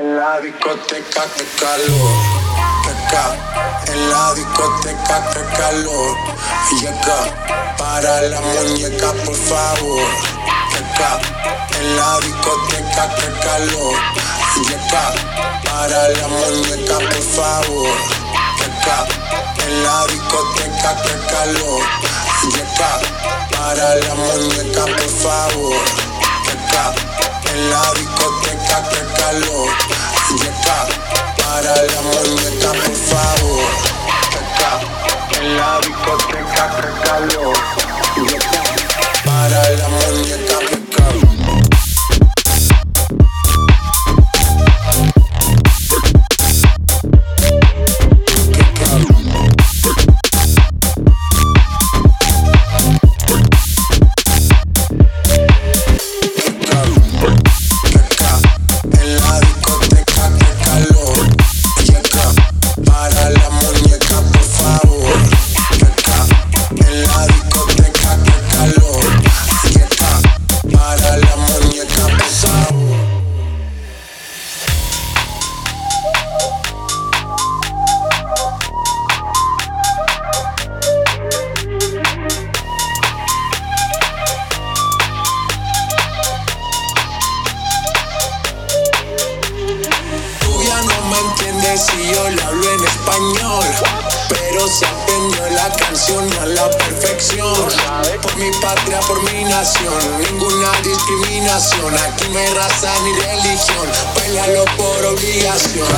En la discoteca que calor, ca, en la discoteca que calor. Y acá, para la muñeca por favor. Ca, en la discoteca que calor. Y acá, para la muñeca por favor. Ca, en la discoteca que calor. Y acá, para la muñeca por favor. Que ca, en la discoteca que calor. Y acá, para la muñeca por favor. Que ca, en la discoteca que calor. Si yo le hablo en español. Pero se aprendió la canción a la perfección. Por mi patria, por mi nación Ninguna discriminación. Aquí no hay raza ni religión. Bailalo por obligación